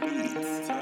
Beats.